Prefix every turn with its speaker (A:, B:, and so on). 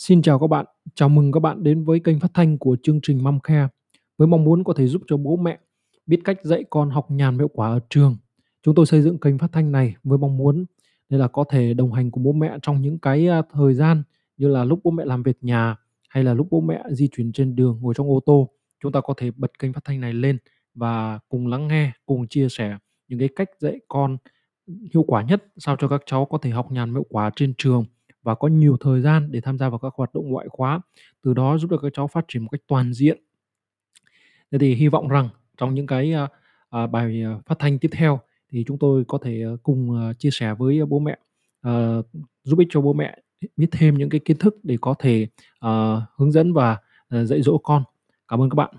A: Xin chào các bạn, chào mừng các bạn đến với kênh phát thanh của chương trình Mom Care với mong muốn có thể giúp cho bố mẹ biết cách dạy con học nhàn hiệu quả ở trường. Chúng tôi xây dựng kênh phát thanh này với mong muốn đây là có thể đồng hành cùng bố mẹ trong những cái, à, thời gian như là lúc bố mẹ làm việc nhà hay là lúc bố mẹ di chuyển trên đường, ngồi trong ô tô. Chúng ta có thể bật kênh phát thanh này lên và cùng lắng nghe, cùng chia sẻ những cái cách dạy con hiệu quả nhất sao cho các cháu có thể học nhàn hiệu quả trên trường và có nhiều thời gian để tham gia vào các hoạt động ngoại khóa, từ đó giúp được các cháu phát triển một cách toàn diện. Thế thì hy vọng rằng trong những cái, à, à bài, à, phát thanh tiếp theo thì chúng tôi có thể, à, cùng, chia sẻ với bố mẹ, giúp ích cho bố mẹ biết thêm những cái kiến thức để có thể, hướng dẫn và, dạy dỗ con. Cảm ơn các bạn.